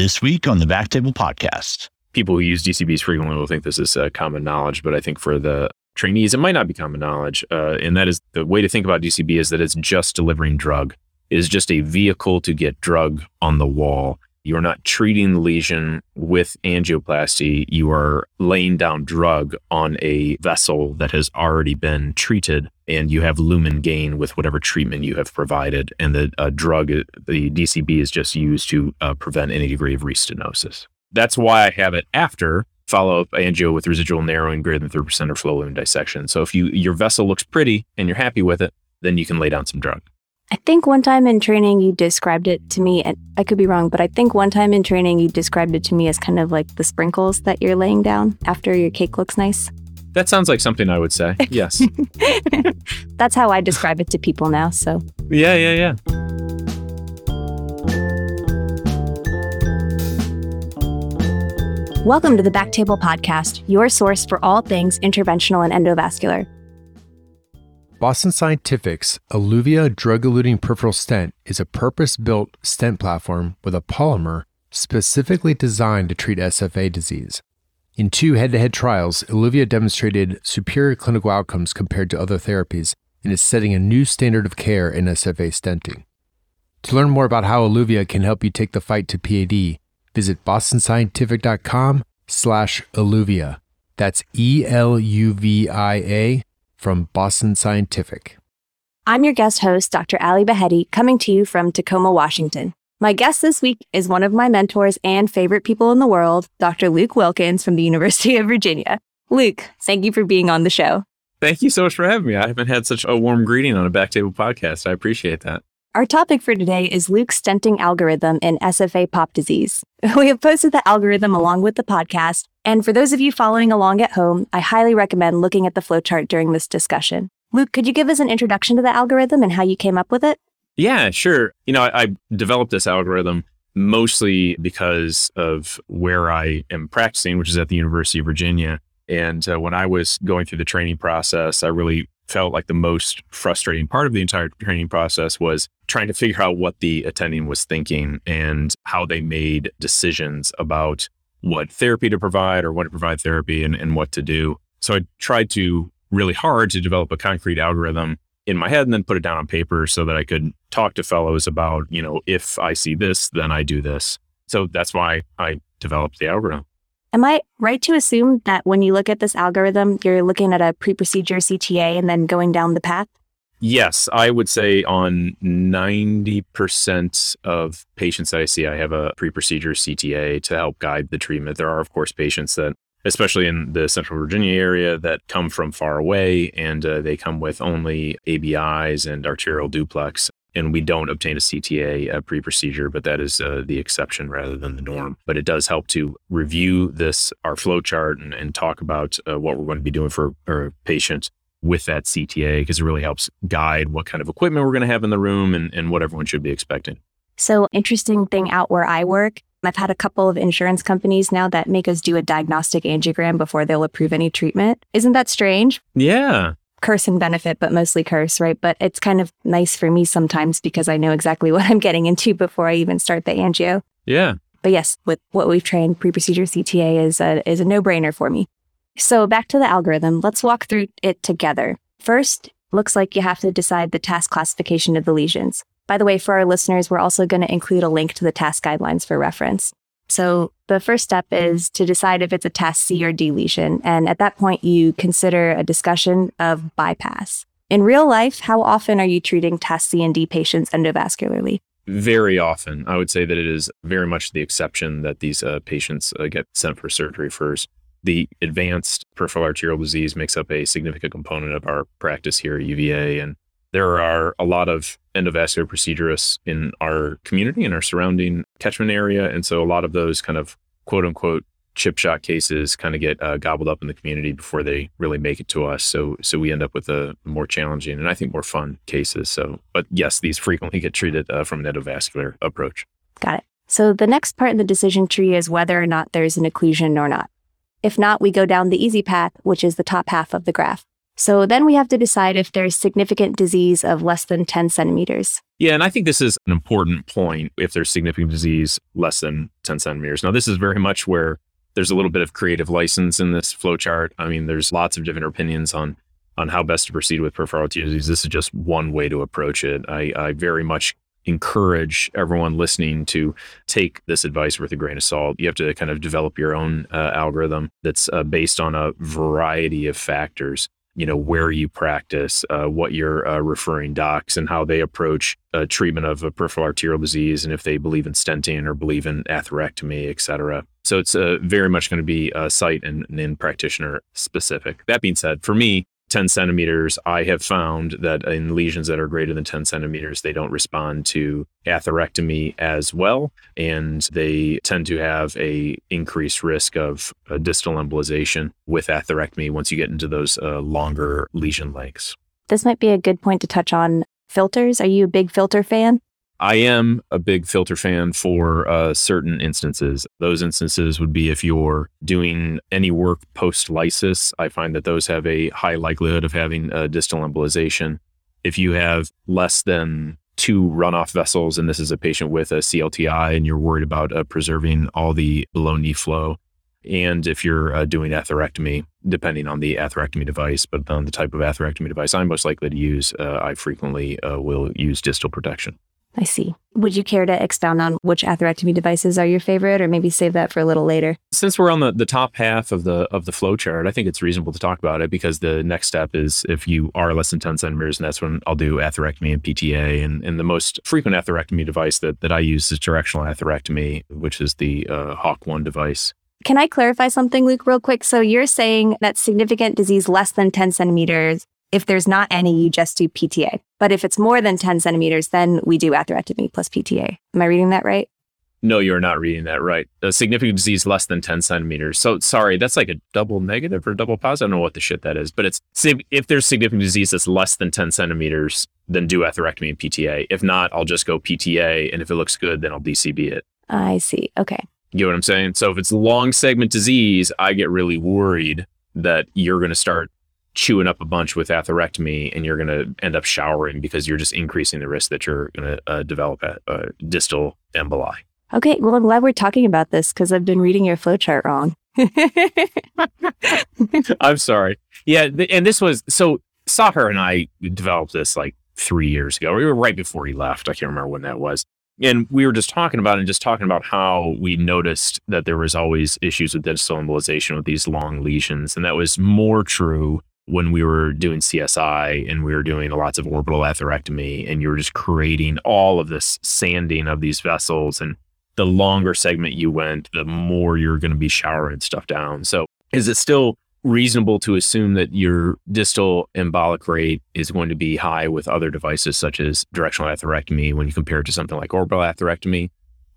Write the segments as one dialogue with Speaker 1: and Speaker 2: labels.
Speaker 1: This week on the Backtable Podcast.
Speaker 2: People who use DCBs frequently will think this is uh, common knowledge, but I think for the trainees, it might not be common knowledge. Uh, and that is the way to think about DCB is that it's just delivering drug. It is just a vehicle to get drug on the wall. You're not treating the lesion with angioplasty. You are laying down drug on a vessel that has already been treated, and you have lumen gain with whatever treatment you have provided. And the uh, drug, the DCB, is just used to uh, prevent any degree of restenosis. That's why I have it after follow up angio with residual narrowing greater than 30% or flow lumen dissection. So if you your vessel looks pretty and you're happy with it, then you can lay down some drug.
Speaker 3: I think one time in training you described it to me, and I could be wrong, but I think one time in training you described it to me as kind of like the sprinkles that you're laying down after your cake looks nice.
Speaker 2: That sounds like something I would say. Yes.
Speaker 3: That's how I describe it to people now. So,
Speaker 2: yeah, yeah, yeah.
Speaker 3: welcome to the Backtable Podcast, your source for all things interventional and endovascular.
Speaker 4: Boston Scientific's Eluvia drug eluting peripheral stent is a purpose built stent platform with a polymer specifically designed to treat SFA disease. In two head to head trials, Eluvia demonstrated superior clinical outcomes compared to other therapies and is setting a new standard of care in SFA stenting. To learn more about how Eluvia can help you take the fight to PAD, visit bostonscientific.com slash Eluvia. That's E L U V I A from Boston Scientific.
Speaker 3: I'm your guest host, Dr. Ali Behetti, coming to you from Tacoma, Washington. My guest this week is one of my mentors and favorite people in the world, Dr. Luke Wilkins from the University of Virginia. Luke, thank you for being on the show.
Speaker 2: Thank you so much for having me. I haven't had such a warm greeting on a Backtable podcast. I appreciate that.
Speaker 3: Our topic for today is Luke's stenting algorithm in SFA pop disease. We have posted the algorithm along with the podcast, and for those of you following along at home, I highly recommend looking at the flowchart during this discussion. Luke, could you give us an introduction to the algorithm and how you came up with it?
Speaker 2: Yeah, sure. You know, I, I developed this algorithm mostly because of where I am practicing, which is at the University of Virginia. And uh, when I was going through the training process, I really felt like the most frustrating part of the entire training process was trying to figure out what the attending was thinking and how they made decisions about what therapy to provide or when to provide therapy and, and what to do. So I tried to really hard to develop a concrete algorithm in my head and then put it down on paper so that I could talk to fellows about, you know, if I see this, then I do this. So that's why I developed the algorithm.
Speaker 3: Am I right to assume that when you look at this algorithm, you're looking at a pre procedure CTA and then going down the path?
Speaker 2: Yes, I would say on 90% of patients that I see, I have a pre procedure CTA to help guide the treatment. There are, of course, patients that, especially in the central Virginia area, that come from far away and uh, they come with only ABIs and arterial duplex. And we don't obtain a CTA pre procedure, but that is uh, the exception rather than the norm. But it does help to review this, our flow chart, and, and talk about uh, what we're going to be doing for our patient with that CTA because it really helps guide what kind of equipment we're going to have in the room and, and what everyone should be expecting.
Speaker 3: So, interesting thing out where I work, I've had a couple of insurance companies now that make us do a diagnostic angiogram before they'll approve any treatment. Isn't that strange?
Speaker 2: Yeah.
Speaker 3: Curse and benefit, but mostly curse, right? But it's kind of nice for me sometimes because I know exactly what I'm getting into before I even start the angio.
Speaker 2: Yeah.
Speaker 3: But yes, with what we've trained, pre-procedure CTA is a, is a no-brainer for me. So back to the algorithm, let's walk through it together. First, looks like you have to decide the TASC classification of the lesions. By the way, for our listeners, we're also going to include a link to the TASC guidelines for reference. So the first step is to decide if it's a TASC C or D lesion. And at that point, you consider a discussion of bypass. In real life, how often are you treating TASC C and D patients endovascularly?
Speaker 2: Very often. I would say that it is very much the exception that these uh, patients uh, get sent for surgery first the advanced peripheral arterial disease makes up a significant component of our practice here at UVA. And there are a lot of endovascular procedurists in our community and our surrounding catchment area. And so a lot of those kind of quote unquote chip shot cases kind of get uh, gobbled up in the community before they really make it to us. So, so we end up with a more challenging and I think more fun cases. So, but yes, these frequently get treated uh, from an endovascular approach.
Speaker 3: Got it. So the next part in the decision tree is whether or not there's an occlusion or not. If not, we go down the easy path, which is the top half of the graph. So then we have to decide if there's significant disease of less than 10 centimeters.
Speaker 2: Yeah, and I think this is an important point if there's significant disease less than 10 centimeters. Now, this is very much where there's a little bit of creative license in this flowchart. I mean, there's lots of different opinions on on how best to proceed with peripheral disease. This is just one way to approach it. I, I very much encourage everyone listening to take this advice with a grain of salt. You have to kind of develop your own uh, algorithm that's uh, based on a variety of factors you know where you practice, uh, what your uh, referring docs, and how they approach treatment of a peripheral arterial disease, and if they believe in stenting or believe in atherectomy, et cetera. So it's uh, very much going to be site and, and practitioner specific. That being said, for me, 10 centimeters, I have found that in lesions that are greater than 10 centimeters, they don't respond to atherectomy as well, and they tend to have a increased risk of distal embolization with atherectomy once you get into those uh, longer lesion lengths.
Speaker 3: This might be a good point to touch on filters. Are you a big filter fan?
Speaker 2: I am a big filter fan for uh, certain instances. Those instances would be if you're doing any work post lysis. I find that those have a high likelihood of having a distal embolization. If you have less than two runoff vessels, and this is a patient with a CLTI, and you're worried about uh, preserving all the below knee flow, and if you're uh, doing atherectomy, depending on the atherectomy device, but on the type of atherectomy device I'm most likely to use, uh, I frequently uh, will use distal protection.
Speaker 3: I see. Would you care to expound on which atherectomy devices are your favorite, or maybe save that for a little later?
Speaker 2: Since we're on the, the top half of the of the flow chart, I think it's reasonable to talk about it because the next step is if you are less than 10 centimeters, and that's when I'll do atherectomy and PTA. And, and the most frequent atherectomy device that, that I use is directional atherectomy, which is the uh, Hawk One device.
Speaker 3: Can I clarify something, Luke, real quick? So you're saying that significant disease less than 10 centimeters if there's not any, you just do PTA. But if it's more than 10 centimeters, then we do atherectomy plus PTA. Am I reading that right?
Speaker 2: No, you're not reading that right. A significant disease less than 10 centimeters. So sorry, that's like a double negative or double positive. I don't know what the shit that is, but it's if there's significant disease that's less than 10 centimeters, then do atherectomy and PTA. If not, I'll just go PTA. And if it looks good, then I'll DCB it.
Speaker 3: I see. Okay.
Speaker 2: You know what I'm saying? So if it's long segment disease, I get really worried that you're going to start chewing up a bunch with atherectomy and you're going to end up showering because you're just increasing the risk that you're going to uh, develop a, distal emboli.
Speaker 3: Okay, well, I'm glad we're talking about this because I've been reading your flowchart wrong.
Speaker 2: I'm sorry. Yeah, th- and this was so Saher and I developed this like three years ago. We were right before he left. I can't remember when that was. And we were just talking about it and just talking about how we noticed that there was always issues with distal embolization with these long lesions. And that was more true when we were doing CSI and we were doing lots of orbital atherectomy and you were just creating all of this sanding of these vessels and the longer segment you went, the more you're going to be showering stuff down. So is it still reasonable to assume that your distal embolic rate is going to be high with other devices such as directional atherectomy when you compare it to something like orbital atherectomy?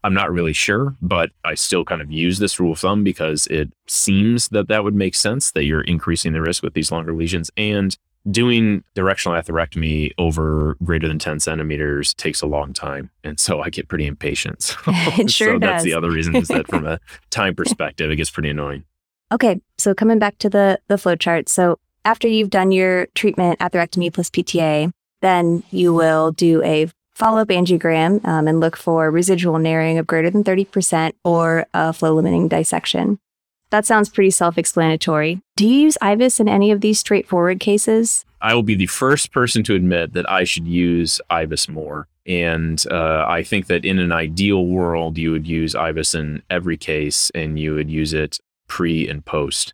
Speaker 2: I'm not really sure, but I still kind of use this rule of thumb because it seems that that would make sense that you're increasing the risk with these longer lesions. And doing directional atherectomy over greater than 10 centimeters takes a long time. And so I get pretty impatient.
Speaker 3: it sure
Speaker 2: so
Speaker 3: does.
Speaker 2: that's the other reason is that from a time perspective, it gets pretty annoying.
Speaker 3: Okay, so coming back to the the flow chart. So after you've done your treatment atherectomy plus PTA, then you will do a follow up angiogram um, and look for residual narrowing of greater than 30% or a flow limiting dissection. That sounds pretty self explanatory. Do you use IVUS in any of these straightforward cases?
Speaker 2: I will be the first person to admit that I should use IVUS more. And uh, I think that in an ideal world, you would use IVUS in every case and you would use it pre and post.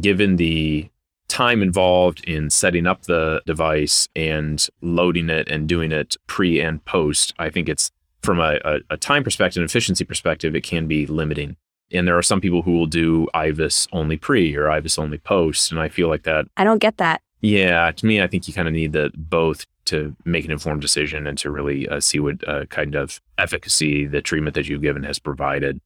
Speaker 2: Given the time involved in setting up the device and loading it and doing it pre and post, I think it's from a, a, a time perspective, and efficiency perspective, it can be limiting. And there are some people who will do IVUS only pre or IVUS only post. And I feel like that.
Speaker 3: I don't get that.
Speaker 2: Yeah. To me, I think you kind of need the both to make an informed decision and to really uh, see what uh, kind of efficacy the treatment that you've given has provided.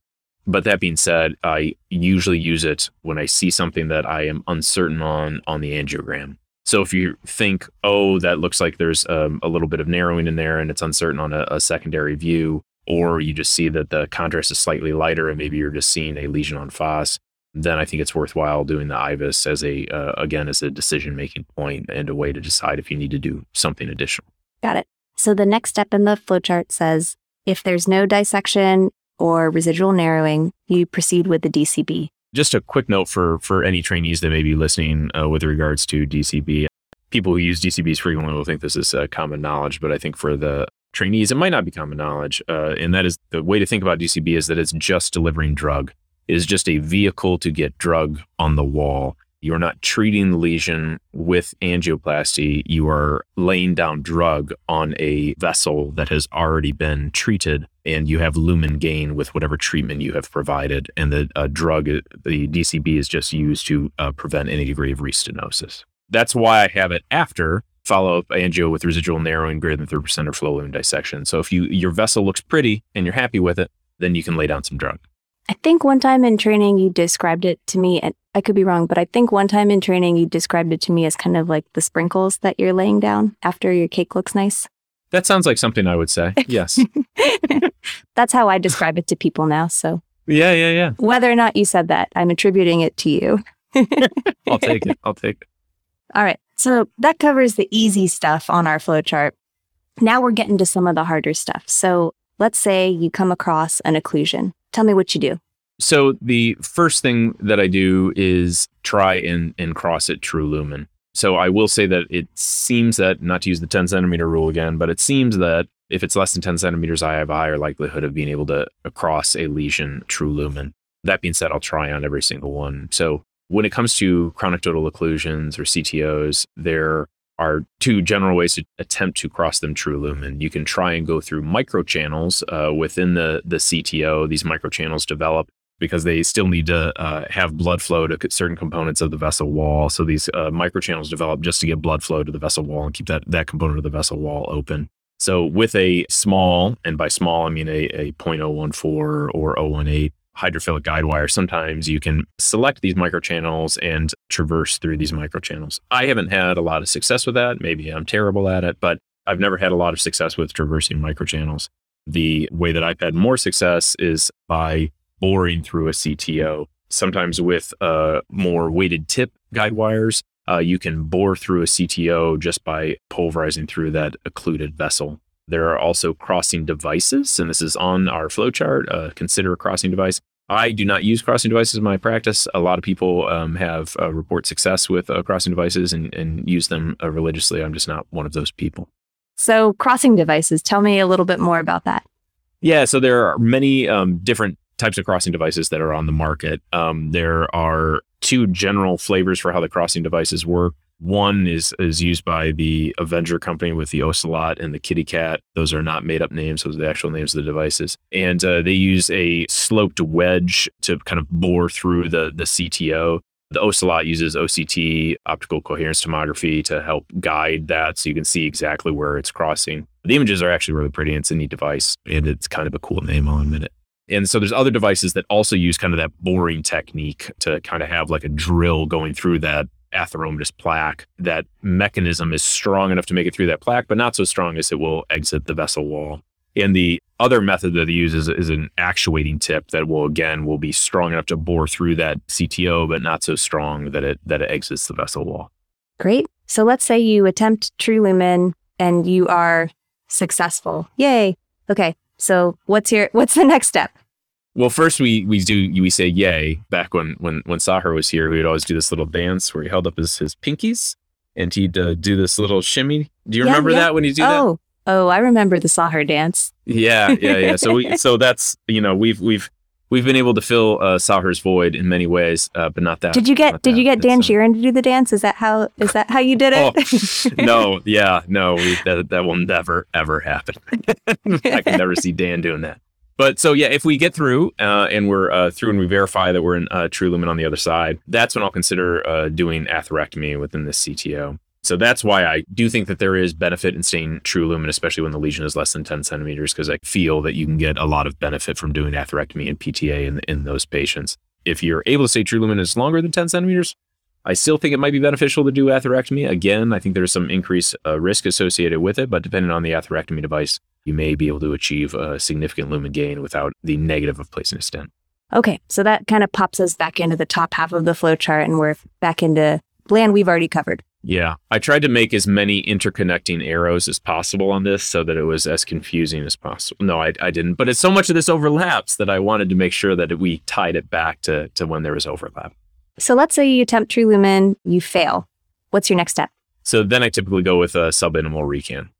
Speaker 2: But that being said, I usually use it when I see something that I am uncertain on on the angiogram. So if you think, oh, that looks like there's um, a little bit of narrowing in there and it's uncertain on a, a secondary view, or you just see that the contrast is slightly lighter and maybe you're just seeing a lesion on FOSS, then I think it's worthwhile doing the IVUS as a, uh, again, as a decision making point and a way to decide if you need to do something additional.
Speaker 3: Got it. So the next step in the flowchart says if there's no dissection or residual narrowing, you proceed with the DCB.
Speaker 2: Just a quick note for for any trainees that may be listening uh, with regards to DCB. People who use DCBs frequently will think this is uh, common knowledge, but I think for the trainees, it might not be common knowledge. Uh, and that is the way to think about DCB is that it's just delivering drug. It is just a vehicle to get drug on the wall. You're not treating the lesion with angioplasty. You are laying down drug on a vessel that has already been treated, and you have lumen gain with whatever treatment you have provided. And the uh, drug, the DCB, is just used to uh, prevent any degree of restenosis. That's why I have it after follow up angio with residual narrowing greater than 3% or flow lumen dissection. So if you your vessel looks pretty and you're happy with it, then you can lay down some drug.
Speaker 3: I think one time in training you described it to me, and I could be wrong, but I think one time in training you described it to me as kind of like the sprinkles that you're laying down after your cake looks nice.
Speaker 2: That sounds like something I would say. Yes.
Speaker 3: That's how I describe it to people now. So
Speaker 2: yeah, yeah, yeah.
Speaker 3: whether or not you said that, I'm attributing it to you.
Speaker 2: I'll take it. I'll take it.
Speaker 3: All right. So that covers the easy stuff on our flowchart. Now we're getting to some of the harder stuff. So let's say you come across an occlusion. Tell me what you do.
Speaker 2: So the first thing that I do is try and, and cross it true lumen. So I will say that it seems that, not to use the 10 centimeter rule again, but it seems that if it's less than 10 centimeters, I have a higher likelihood of being able to cross a lesion true lumen. That being said, I'll try on every single one. So when it comes to chronic total occlusions or CTOs, there are two general ways to attempt to cross them true lumen. You can try and go through microchannels uh, within the, the CTO. These microchannels develop because they still need to uh, have blood flow to certain components of the vessel wall. So these uh, microchannels develop just to get blood flow to the vessel wall and keep that, that component of the vessel wall open. So with a small, and by small I mean a, a 0.014 or 018 hydrophilic guide wire, sometimes you can select these microchannels and traverse through these microchannels. I haven't had a lot of success with that. Maybe I'm terrible at it, but I've never had a lot of success with traversing microchannels. The way that I've had more success is by boring through a CTO. Sometimes with uh, more weighted tip guide wires, uh, you can bore through a CTO just by pulverizing through that occluded vessel. There are also crossing devices, and this is on our flowchart. Uh, consider a crossing device. I do not use crossing devices in my practice. A lot of people um, have uh, report success with uh, crossing devices and, and use them uh, religiously. I'm just not one of those people.
Speaker 3: So, crossing devices, tell me a little bit more about that.
Speaker 2: Yeah, so there are many um, different types of crossing devices that are on the market. Um, there are two general flavors for how the crossing devices work. One is is used by the Avinger company with the Ocelot and the Kitty Cat. Those are not made up names; those are the actual names of the devices. And uh, they use a sloped wedge to kind of bore through the the CTO. The Ocelot uses OCT, optical coherence tomography, to help guide that, so you can see exactly where it's crossing. The images are actually really pretty. It's a neat device, and it's kind of a cool name. I'll admit it. And so there's other devices that also use kind of that boring technique to kind of have like a drill going through that atheromatous plaque. That mechanism is strong enough to make it through that plaque, but not so strong as it will exit the vessel wall. And the other method that they use is, is an actuating tip that will again will be strong enough to bore through that CTO, but not so strong that it that it exits the vessel wall.
Speaker 3: Great. So let's say you attempt true lumen and you are successful. Yay. Okay. So what's your what's the next step?
Speaker 2: Well, first we we do we say yay. Back when when when Saher was here, we would always do this little dance where he held up his his pinkies and he'd uh, do this little shimmy. Do you
Speaker 3: Yeah,
Speaker 2: remember
Speaker 3: yeah.
Speaker 2: that when he do that?
Speaker 3: oh, oh, I remember the Saher dance.
Speaker 2: Yeah, yeah, yeah. So we so that's you know we've we've we've been able to fill uh, Saher's void in many ways, uh, but not that.
Speaker 3: Did you get did you get Dan
Speaker 2: It's, uh,
Speaker 3: Sheeran to do the dance? Is that how is that how you did
Speaker 2: Oh
Speaker 3: it?
Speaker 2: no, yeah, no, we, that that will never ever happen. I can never see Dan doing that. But so yeah, if we get through uh, and we're uh, through and we verify that we're in uh, true lumen on the other side, that's when I'll consider uh, doing atherectomy within this CTO. So that's why I do think that there is benefit in staying true lumen, especially when the lesion is less than 10 centimeters, because I feel that you can get a lot of benefit from doing atherectomy and PTA in, in those patients. If you're able to stay true lumen is longer than 10 centimeters, I still think it might be beneficial to do atherectomy. Again, I think there's some increased uh, risk associated with it, but depending on the atherectomy device, you may be able to achieve a significant lumen gain without the negative of placing a stent.
Speaker 3: Okay, so that kind of pops us back into the top half of the flow chart, and we're back into land we've already covered.
Speaker 2: Yeah, I tried to make as many interconnecting arrows as possible on this so that it was as confusing as possible. No, I, I didn't, but it's so much of this overlaps that I wanted to make sure that we tied it back to, to when there was overlap.
Speaker 3: So let's say you attempt True Lumen, you fail. What's your next step?
Speaker 2: So then I typically go with a subintimal recan.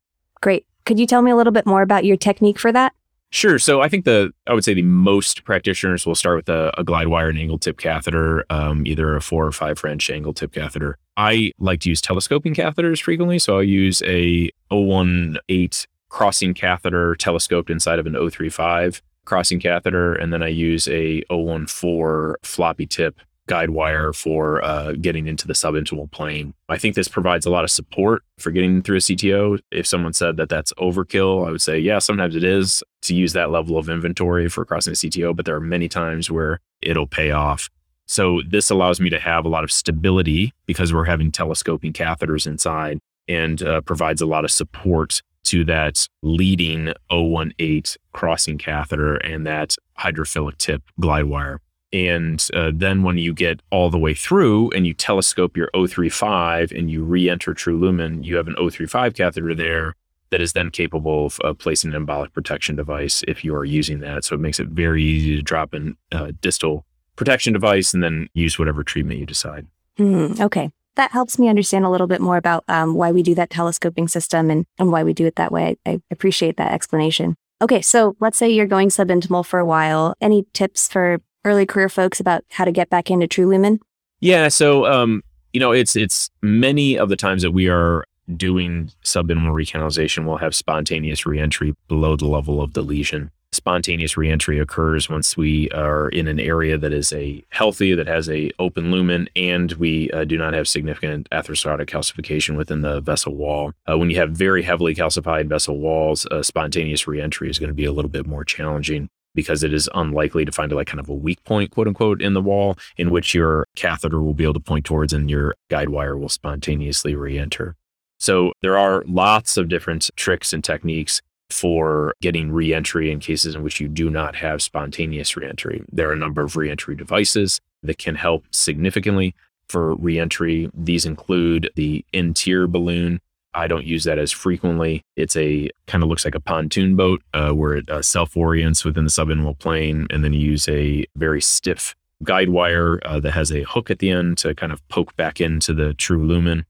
Speaker 3: Great. Could you tell me a little bit more about your technique for that?
Speaker 2: Sure. So I think the I would say the most practitioners will start with a, a glide wire and angle tip catheter, um, either a four or five French angle tip catheter. I like to use telescoping catheters frequently, so I'll use a 018 crossing catheter telescoped inside of an 035 crossing catheter, and then I use a 014 floppy tip guide wire for uh, getting into the subintimal plane. I think this provides a lot of support for getting through a CTO. If someone said that that's overkill, I would say, yeah, sometimes it is to use that level of inventory for crossing a CTO, but there are many times where it'll pay off. So this allows me to have a lot of stability because we're having telescoping catheters inside and uh, provides a lot of support to that leading 018 crossing catheter and that hydrophilic tip glide wire. And uh, then when you get all the way through and you telescope your 035 and you re enter True Lumen, you have an 035 catheter there that is then capable of uh, placing an embolic protection device if you are using that. So it makes it very easy to drop in uh, distal protection device and then use whatever treatment you decide.
Speaker 3: Hmm, okay. That helps me understand a little bit more about um, why we do that telescoping system and, and why we do it that way. I, I appreciate that explanation. Okay, so let's say you're going subintimal for a while. Any tips for early career folks about how to get back into True Lumen?
Speaker 2: Yeah, so um, you know, it's it's many of the times that we are doing subintimal recanalization will have spontaneous reentry below the level of the lesion. Spontaneous reentry occurs once we are in an area that is a healthy, that has a open lumen, and we uh, do not have significant atherosclerotic calcification within the vessel wall. Uh, when you have very heavily calcified vessel walls, uh, spontaneous reentry is going to be a little bit more challenging because it is unlikely to find a, like kind of a weak point, quote unquote, in the wall in which your catheter will be able to point towards and your guide wire will spontaneously re-enter. So there are lots of different tricks and techniques for getting reentry in cases in which you do not have spontaneous reentry. There are a number of reentry devices that can help significantly for reentry. These include the Enteer balloon, I don't use that as frequently. It's a kind of looks like a pontoon boat uh, where it uh, self orients within the subintimal plane, and then you use a very stiff guide wire uh, that has a hook at the end to kind of poke back into the true lumen.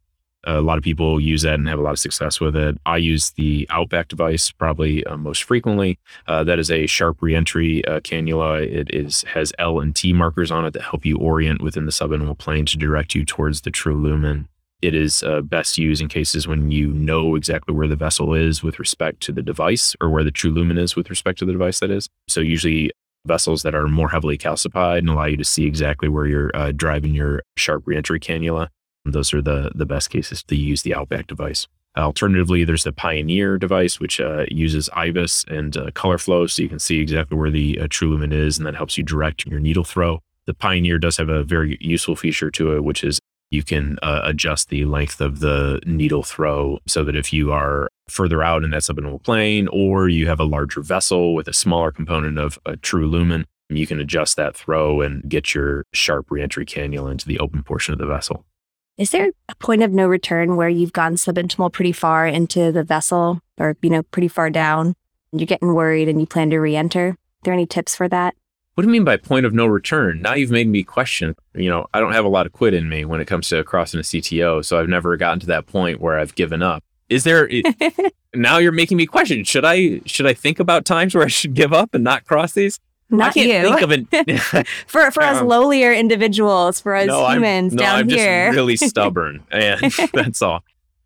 Speaker 2: a lot of people use that and have a lot of success with it. I use the Outback device probably uh, most frequently. Uh, that is a sharp reentry uh, cannula. It is has L and T markers on it that help you orient within the subintimal plane to direct you towards the true lumen it is uh, best used in cases when you know exactly where the vessel is with respect to the device or where the true lumen is with respect to the device that is. So usually vessels that are more heavily calcified and allow you to see exactly where you're uh, driving your sharp reentry cannula. Those are the, the best cases to use the Outback device. Alternatively, there's the Pioneer device, which uh, uses IVUS and uh, color flow, so you can see exactly where the uh, true lumen is, and that helps you direct your needle throw. The Pioneer does have a very useful feature to it, which is you can uh, adjust the length of the needle throw so that if you are further out in that subintimal plane or you have a larger vessel with a smaller component of a true lumen, you can adjust that throw and get your sharp reentry cannula into the open portion of the vessel.
Speaker 3: Is there a point of no return where you've gone subintimal pretty far into the vessel or, you know, pretty far down and you're getting worried and you plan to re-enter? Are there any tips for that?
Speaker 2: What do you mean by point of no return? Now you've made me question. You know, I don't have a lot of quit in me when it comes to crossing a CTO, so I've never gotten to that point where I've given up. Is there now you're making me question. Should I should I think about times where I should give up and not cross these?
Speaker 3: Not
Speaker 2: I can't
Speaker 3: you.
Speaker 2: think of an
Speaker 3: for for us
Speaker 2: Um,
Speaker 3: lowlier individuals, for us
Speaker 2: no,
Speaker 3: humans
Speaker 2: I'm, no,
Speaker 3: down
Speaker 2: I'm
Speaker 3: here.
Speaker 2: just really stubborn, and that's all.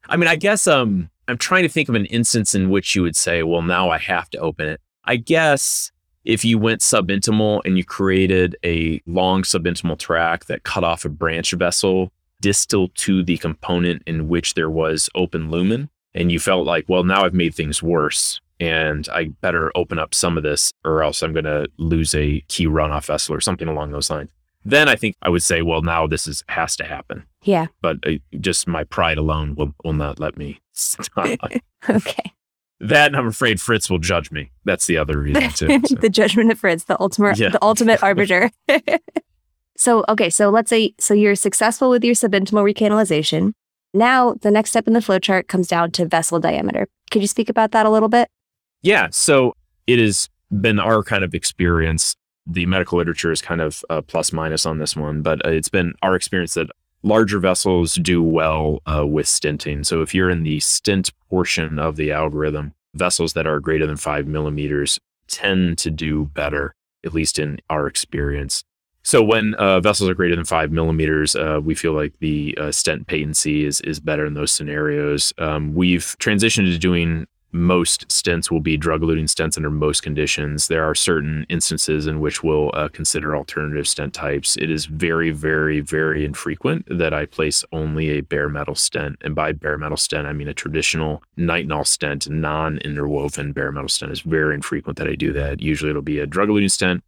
Speaker 2: I mean, I guess um, I'm trying to think of an instance in which you would say, "Well, now I have to open it." I guess if you went subintimal and you created a long subintimal track that cut off a branch vessel distal to the component in which there was open lumen, and you felt like, "Well, now I've made things worse." And I better open up some of this, or else I'm going to lose a key runoff vessel or something along those lines then I think I would say, well, now this is has to happen.
Speaker 3: yeah.
Speaker 2: But uh, just my pride alone will will not let me stop.
Speaker 3: Okay.
Speaker 2: That and I'm afraid Fritz will judge me. That's the other reason too. so.
Speaker 3: the judgment of Fritz, the ultimate,
Speaker 2: Yeah.
Speaker 3: the ultimate arbiter. so, okay, so let's say so you're successful with your subintimal recanalization. Now, the next step in the flowchart comes down to vessel diameter. Could you speak about that a little bit?
Speaker 2: Yeah. So it has been our kind of experience. The medical literature is kind of plus minus on this one, but it's been our experience that larger vessels do well uh, with stenting. So if you're in the stent portion of the algorithm, vessels that are greater than five millimeters tend to do better, at least in our experience. So when uh, vessels are greater than five millimeters, uh, we feel like the uh, stent patency is is better in those scenarios. Um, we've transitioned to doing most stents will be drug-eluting stents under most conditions. There are certain instances in which we'll uh, consider alternative stent types. It is very, very, very infrequent that I place only a bare metal stent, and by bare metal stent, I mean a traditional nitinol stent, non-interwoven bare metal stent. It's very infrequent that I do that. Usually, it'll be a drug-eluting stent.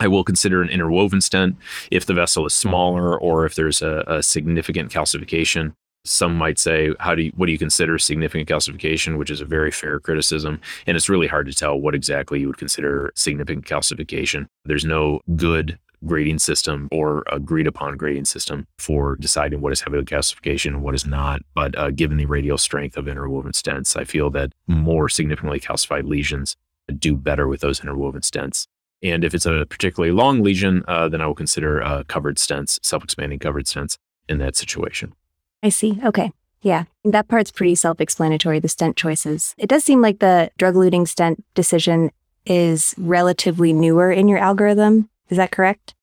Speaker 2: I will consider an interwoven stent if the vessel is smaller or if there's a, a significant calcification. Some might say, "How do you, what do you consider significant calcification?" Which is a very fair criticism, and it's really hard to tell what exactly you would consider significant calcification. There's no good grading system or agreed upon grading system for deciding what is heavy calcification and what is not. But uh, given the radial strength of interwoven stents, I feel that more significantly calcified lesions do better with those interwoven stents. And if it's a particularly long lesion, uh, then I will consider uh, covered stents, self-expanding covered stents in that situation.
Speaker 3: I see. Okay. Yeah. That part's pretty self explanatory, the stent choices. It does seem like the drug eluting stent decision is relatively newer in your algorithm. Is that correct?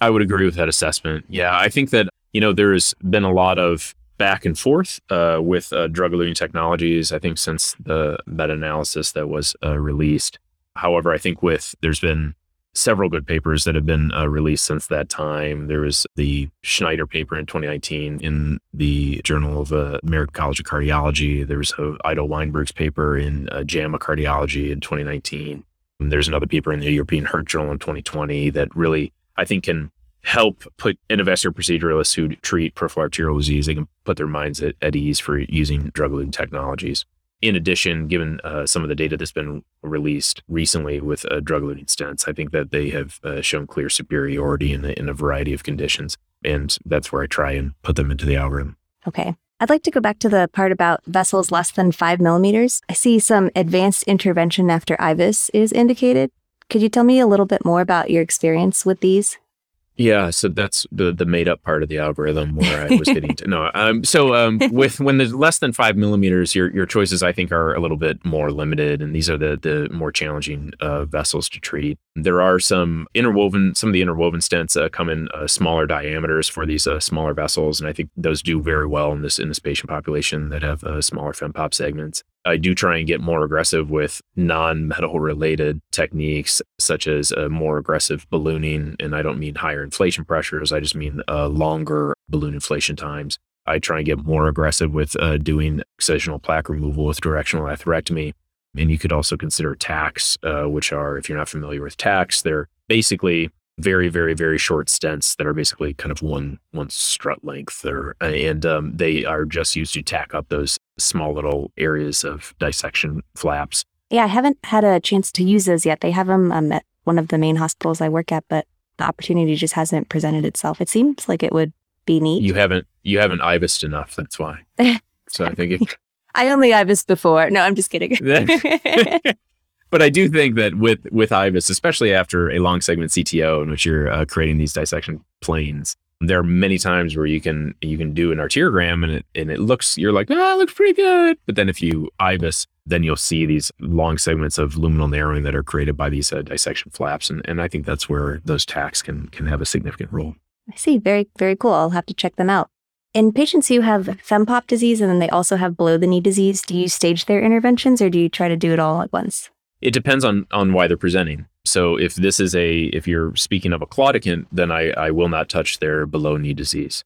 Speaker 2: I would agree with that assessment. Yeah, I think that you know there's been a lot of back and forth uh, with uh, drug eluting technologies. I think since the meta-analysis that was uh, released. However, I think with there's been several good papers that have been uh, released since that time. There was the Schneider paper in 2019 in the Journal of uh, American College of Cardiology. There was uh, Ido Weinberg's paper in uh, JAMA Cardiology in 2019. And there's another paper in the European Heart Journal in 2020 that really, I think, can help put endovascular proceduralists who treat peripheral arterial disease, they can put their minds at, at ease for using drug-eluting technologies. In addition, given uh, some of the data that's been released recently with uh, drug-eluting stents, I think that they have uh, shown clear superiority in a, in a variety of conditions, and that's where I try and put them into the algorithm.
Speaker 3: Okay. I'd like to go back to the part about vessels less than five millimeters. I see some advanced intervention after IVUS is indicated. Could you tell me a little bit more about your experience with these?
Speaker 2: Yeah, so that's the the made up part of the algorithm where I was getting to no. Um, so um, with when there's less than five millimeters, your your choices I think are a little bit more limited, and these are the the more challenging uh, vessels to treat. There are some interwoven, some of the interwoven stents uh, come in uh, smaller diameters for these uh, smaller vessels, and I think those do very well in this in this patient population that have uh, smaller fempop segments. I do try and get more aggressive with non-metal related techniques, such as a more aggressive ballooning. And I don't mean higher inflation pressures. I just mean uh, longer balloon inflation times. I try and get more aggressive with uh, doing excisional plaque removal with directional atherectomy. And you could also consider TACs, uh, which are, if you're not familiar with TACs, they're basically very, very, very short stents that are basically kind of one one strut length, or, and um, they are just used to tack up those small little areas of dissection flaps.
Speaker 3: Yeah, I haven't had a chance to use those yet. They have them um, at one of the main hospitals I work at, but the opportunity just hasn't presented itself. It seems like it would be neat.
Speaker 2: You haven't you haven't IVUSed enough. That's why. So I think.
Speaker 3: I only IVUS before. No, I'm just kidding.
Speaker 2: but I do think that with with IVUS, especially after a long segment CTO in which you're uh, creating these dissection planes, there are many times where you can you can do an arteriogram and it and it looks you're like ah it looks pretty good, but then if you IVUS, then you'll see these long segments of luminal narrowing that are created by these uh, dissection flaps, and and I think that's where those tacks can can have a significant role.
Speaker 3: I see. Very, very cool. I'll have to check them out. In patients who have fempop disease and then they also have below the knee disease, do you stage their interventions or do you try to do it all at once?
Speaker 2: It depends on on why they're presenting. So if this is a if you're speaking of a claudicant, then I, I will not touch their below knee disease.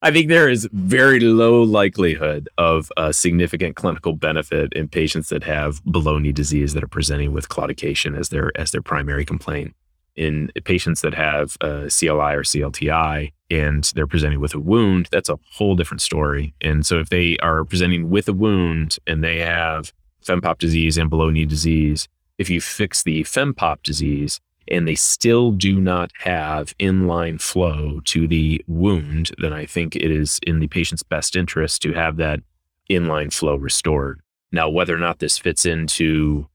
Speaker 2: I think there is very low likelihood of a significant clinical benefit in patients that have below knee disease that are presenting with claudication as their as their primary complaint. In patients that have CLI or CLTI and they're presenting with a wound, that's a whole different story. And so if they are presenting with a wound and they have fempop disease and below knee disease. If you fix the fempop disease and they still do not have inline flow to the wound, then I think it is in the patient's best interest to have that inline flow restored. Now, whether or not this fits into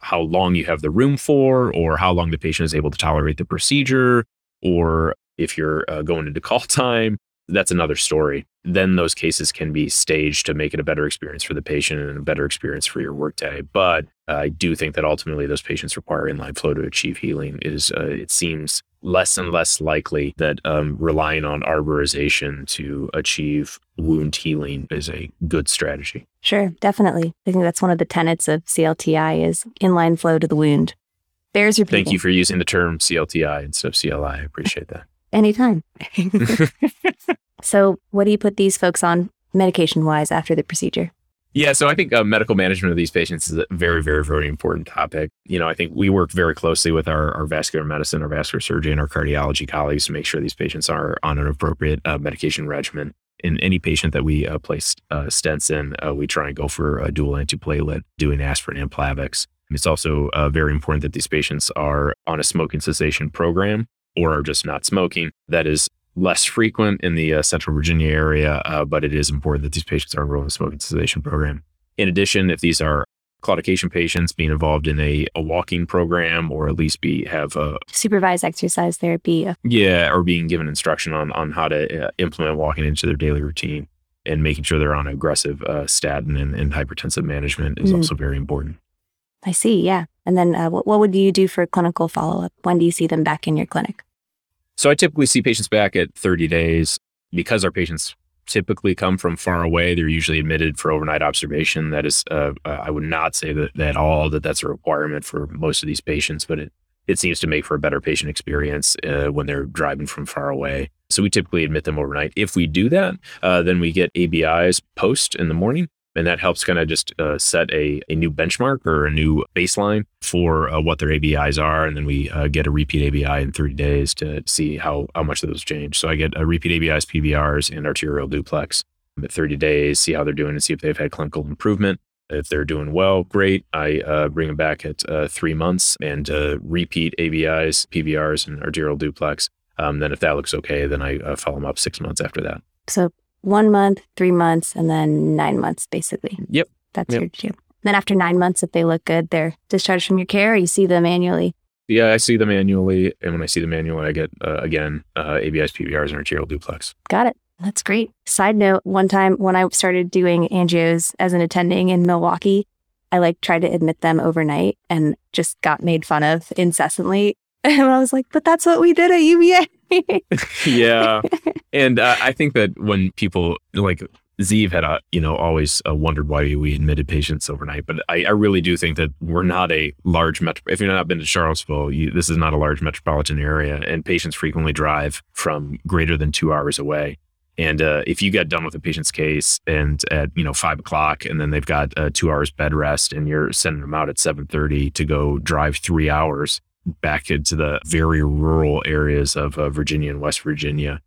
Speaker 2: how long you have the room for, or how long the patient is able to tolerate the procedure, or if you're uh, going into call time, that's another story. Then those cases can be staged to make it a better experience for the patient and a better experience for your workday. But I do think that ultimately those patients require inline flow to achieve healing. It is, uh, it seems less and less likely that um, relying on arborization to achieve wound healing is a good strategy.
Speaker 3: Sure, definitely. I think that's one of the tenets of CLTI is inline flow to the wound. Bears repeating.
Speaker 2: Thank you for using the term CLTI instead of CLI. I appreciate that.
Speaker 3: Anytime. so, what do you put these folks on medication wise after the procedure?
Speaker 2: Yeah, so I think uh, medical management of these patients is a very, very, very important topic. You know, I think we work very closely with our, our vascular medicine, our vascular surgeon, our cardiology colleagues to make sure these patients are on an appropriate uh, medication regimen. In any patient that we uh, place uh, stents in, uh, we try and go for a dual antiplatelet, doing aspirin and Plavix. It's also uh, very important that these patients are on a smoking cessation program or are just not smoking. That is less frequent in the uh, Central Virginia area, uh, but it is important that these patients are enrolled in a smoking cessation program. In addition, if these are claudication patients being involved in a, a walking program or at least be have a
Speaker 3: supervised exercise therapy
Speaker 2: yeah or being given instruction on on how to uh, implement walking into their daily routine and making sure they're on aggressive uh, statin and, and, hypertensive management is mm. also very important
Speaker 3: i see yeah and then uh, what, what would you do for clinical follow-up when do you see them back in your clinic
Speaker 2: so I typically see patients back at 30 days because our patients typically come from far away. They're usually admitted for overnight observation. That is, uh, uh, I would not say that, that at all that that's a requirement for most of these patients, but it, it seems to make for a better patient experience uh, when they're driving from far away. So we typically admit them overnight. If we do that, uh, then we get ABIs post in the morning and that helps kind of just uh, set a, a new benchmark or a new baseline for uh, what their ABIs are. And then we uh, get a repeat ABI in 30 days to see how, how much those change. So I get a repeat ABIs, PVRs, and arterial duplex at 30 days, see how they're doing and see if they've had clinical improvement. If they're doing well, great. I uh, bring them back at uh, three months and uh, repeat ABIs, PVRs, and arterial duplex. Um, then if that looks okay, then I follow them up six months after that.
Speaker 3: So one month, three months, and then nine months, basically.
Speaker 2: Yep.
Speaker 3: That's
Speaker 2: yep.
Speaker 3: your two. Then after nine months, if they look good, they're discharged from your care, or you see them annually.
Speaker 2: Yeah, I see them annually, and when I see them annually, I get uh, again uh, ABIs, PVRs, and arterial duplex.
Speaker 3: Got it. That's great. Side note: One time when I started doing angios as an attending in Milwaukee, I like tried to admit them overnight and just got made fun of incessantly. And I was like, "But that's what we did at UVA."
Speaker 2: Yeah. And uh, I think that when people like Ziv had, uh, you know, always uh, wondered why we admitted patients overnight. But I, I, really do think that we're not a large metro. If you've not been to Charlottesville, you, this is not a large metropolitan area, and patients frequently drive from greater than two hours away. And uh, if you get done with a patient's case and at you know five o'clock, and then they've got uh, two hours bed rest, and you're sending them out at seven thirty to go drive three hours, back into the very rural areas of uh, Virginia and West Virginia,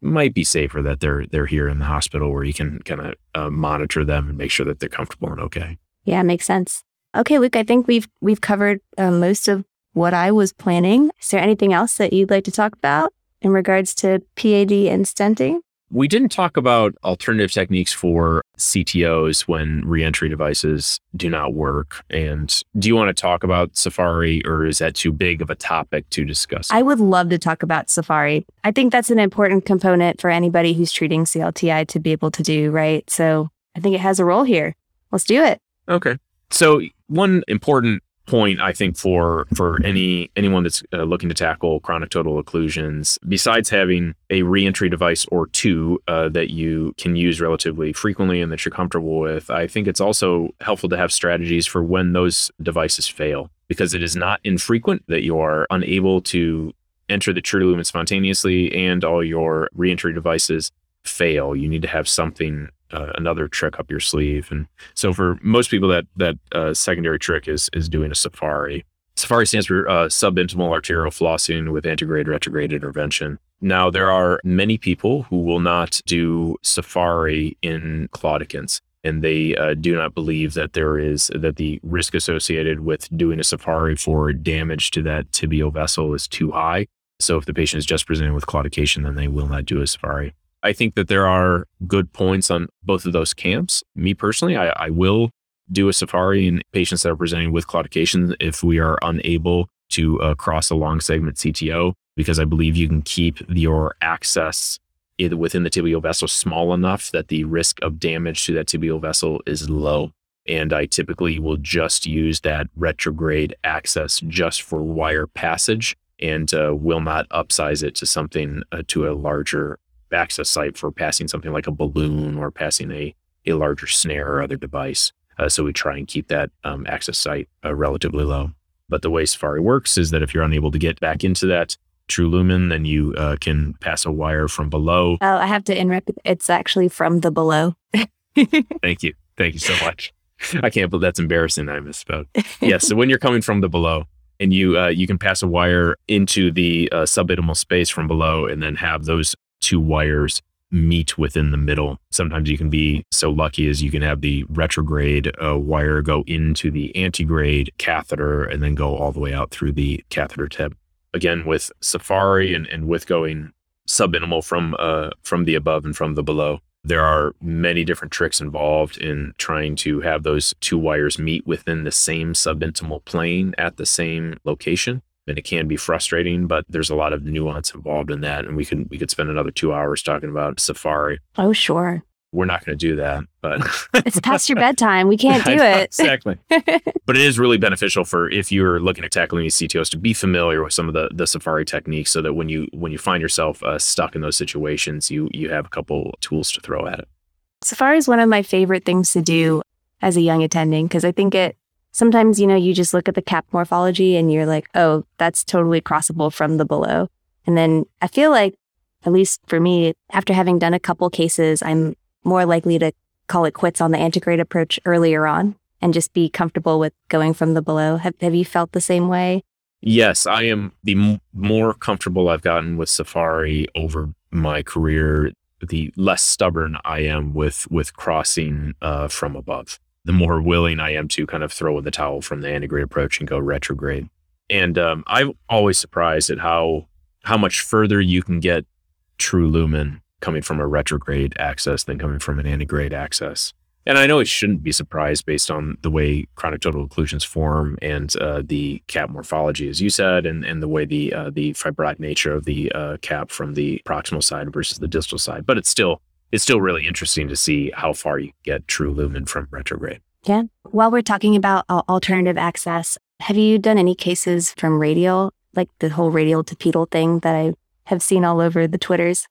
Speaker 2: might be safer that they're they're here in the hospital where you can kind of uh, monitor them and make sure that they're comfortable and okay.
Speaker 3: Yeah, makes sense. Okay, Luke, I think we've we've covered uh, most of what I was planning. Is there anything else that you'd like to talk about in regards to PAD and stenting?
Speaker 2: We didn't talk about alternative techniques for CTOs when reentry devices do not work. And do you want to talk about Safari or is that too big of a topic to discuss?
Speaker 3: I would love to talk about Safari. I think that's an important component for anybody who's treating CLTI to be able to do, right? So I think it has a role here. Let's do it.
Speaker 2: Okay. So, one important point I think for for any anyone that's uh, looking to tackle chronic total occlusions besides having a reentry device or two uh, that you can use relatively frequently and that you're comfortable with I think it's also helpful to have strategies for when those devices fail because it is not infrequent that you are unable to enter the true lumen spontaneously and all your reentry devices fail. You need to have something uh, another trick up your sleeve. And so for most people, that that uh, secondary trick is is doing a Safari. Safari stands for uh, subintimal arterial flossing with antegrade retrograde intervention. Now there are many people who will not do Safari in claudicants. and they uh, do not believe that there is that the risk associated with doing a safari for damage to that tibial vessel is too high. So if the patient is just presenting with claudication, then they will not do a safari. I think that there are good points on both of those camps. Me personally, I, I will do a safari in patients that are presenting with claudication if we are unable to uh, cross a long segment CTO, because I believe you can keep your access either within the tibial vessel small enough that the risk of damage to that tibial vessel is low. And I typically will just use that retrograde access just for wire passage and uh, will not upsize it to something uh, to a larger access site for passing something like a balloon or passing a, a larger snare or other device. Uh, so we try and keep that um, access site uh, relatively low. But the way Safari works is that if you're unable to get back into that true lumen, then you uh, can pass a wire from below.
Speaker 3: Oh, I have to interrupt. It's actually from the below.
Speaker 2: Thank you. Thank you so much. I can't believe that's embarrassing. I misspoke. yes. So when you're coming from the below, and you uh, you can pass a wire into the uh, subintimal space from below, and then have those two wires meet within the middle. Sometimes you can be so lucky as you can have the retrograde uh, wire go into the antegrade catheter and then go all the way out through the catheter tip. Again, with Safari and, and with going subintimal from uh, from the above and from the below, there are many different tricks involved in trying to have those two wires meet within the same subintimal plane at the same location and it can be frustrating, but there's a lot of nuance involved in that. And we could we could spend another two hours talking about Safari.
Speaker 3: Oh, sure.
Speaker 2: We're not going to do that, but
Speaker 3: it's past your bedtime. We can't do it.
Speaker 2: exactly. but it is really beneficial for if you're looking at tackling these CTOs to be familiar with some of the the Safari techniques, so that when you when you find yourself uh, stuck in those situations, you you have a couple tools to throw at it.
Speaker 3: Safari is one of my favorite things to do as a young attending because I think it sometimes, you know, you just look at the cap morphology and you're like, oh, that's totally crossable from the below. And then I feel like, at least for me, after having done a couple cases, I'm more likely to call it quits on the antegrade approach earlier on and just be comfortable with going from the below. Have, have you felt the same way?
Speaker 2: Yes, I am the m- more comfortable I've gotten with Safari over my career, the less stubborn I am with with crossing uh, from above the more willing I am to kind of throw in the towel from the antegrade approach and go retrograde. And um, I'm always surprised at how how much further you can get true lumen coming from a retrograde access than coming from an antegrade access. And I know it shouldn't be surprised based on the way chronic total occlusions form and uh, the cap morphology, as you said, and, and the way the uh, the fibrotic nature of the uh, cap from the proximal side versus the distal side. But it's still it's still really interesting to see how far you get true lumen from retrograde.
Speaker 3: Yeah. While we're talking about alternative access, have you done any cases from radial, like the whole radial to pedal thing that I have seen all over the Twitters?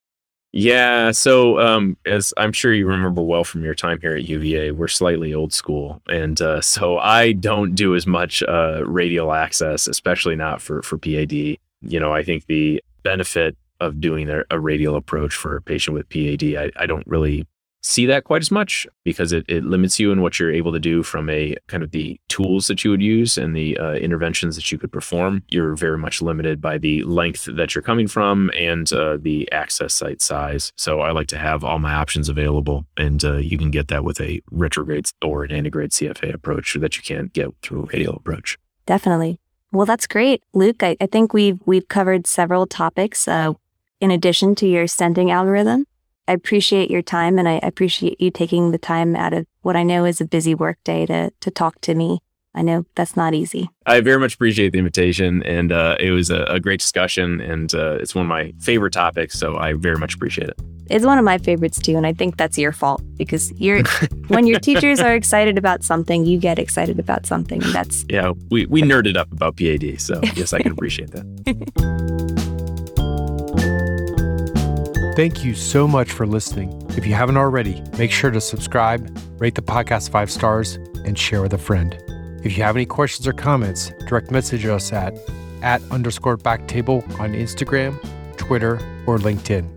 Speaker 2: Yeah. So, um, as I'm sure you remember well from your time here at UVA, we're slightly old school. And uh, so I don't do as much uh, radial access, especially not for, for PAD. You know, I think the benefit of doing a, a, radial approach for a patient with PAD. I, I don't really see that quite as much because it, it limits you in what you're able to do from a kind of the tools that you would use and the uh, interventions that you could perform. You're very much limited by the length that you're coming from and uh, the access site size. So I like to have all my options available, and uh, you can get that with a retrograde or an antegrade CFA approach that you can't get through a radial approach.
Speaker 3: Definitely. Well, that's great, Luke. I, I think we've we've covered several topics. Uh, in addition to your stenting algorithm. I appreciate your time and I appreciate you taking the time out of what I know is a busy workday to to talk to me. I know that's not easy.
Speaker 2: I very much appreciate the invitation, and uh, it was a, a, great discussion, and uh, it's one of my favorite topics. So I very much appreciate it.
Speaker 3: It's one of my favorites too, and I think that's your fault because you're when your teachers are excited about something, you get excited about something. And that's
Speaker 2: yeah, we we nerded up about PAD, so yes, I can appreciate that.
Speaker 4: Thank you so much for listening. If you haven't already, make sure to subscribe, rate the podcast five stars, and share with a friend. If you have any questions or comments, direct message us at at underscore backtable on Instagram, Twitter, or LinkedIn.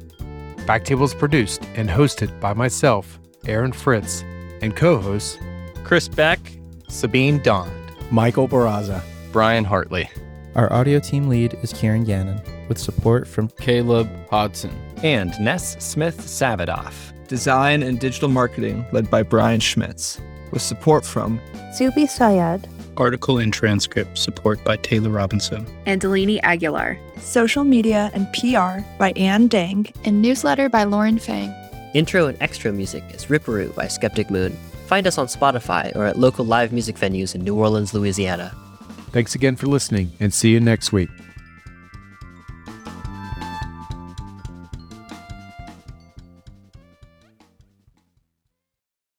Speaker 4: Backtable is produced and hosted by myself, Aaron Fritz, and co-hosts
Speaker 5: Chris Beck, Sabeen Dhand,
Speaker 6: Michael Barraza,
Speaker 5: Brian Hartley.
Speaker 6: Our audio team lead is Kieran Gannon, with support from
Speaker 5: Caleb Hodson and Ness Smith Savadoff.
Speaker 7: Design and digital marketing led by Brian Schmitz, with support from
Speaker 8: Subi Sayed,
Speaker 9: Article and transcript support by Taylor Robinson.
Speaker 10: and Delaney Aguilar.
Speaker 11: Social media and PR by Ann Dang.
Speaker 12: and newsletter by Lauren Fang.
Speaker 13: Intro and extra music is Ripperoo by Skeptic Moon. Find us on Spotify or at local live music venues in New Orleans, Louisiana.
Speaker 4: Thanks again for listening and see you next week.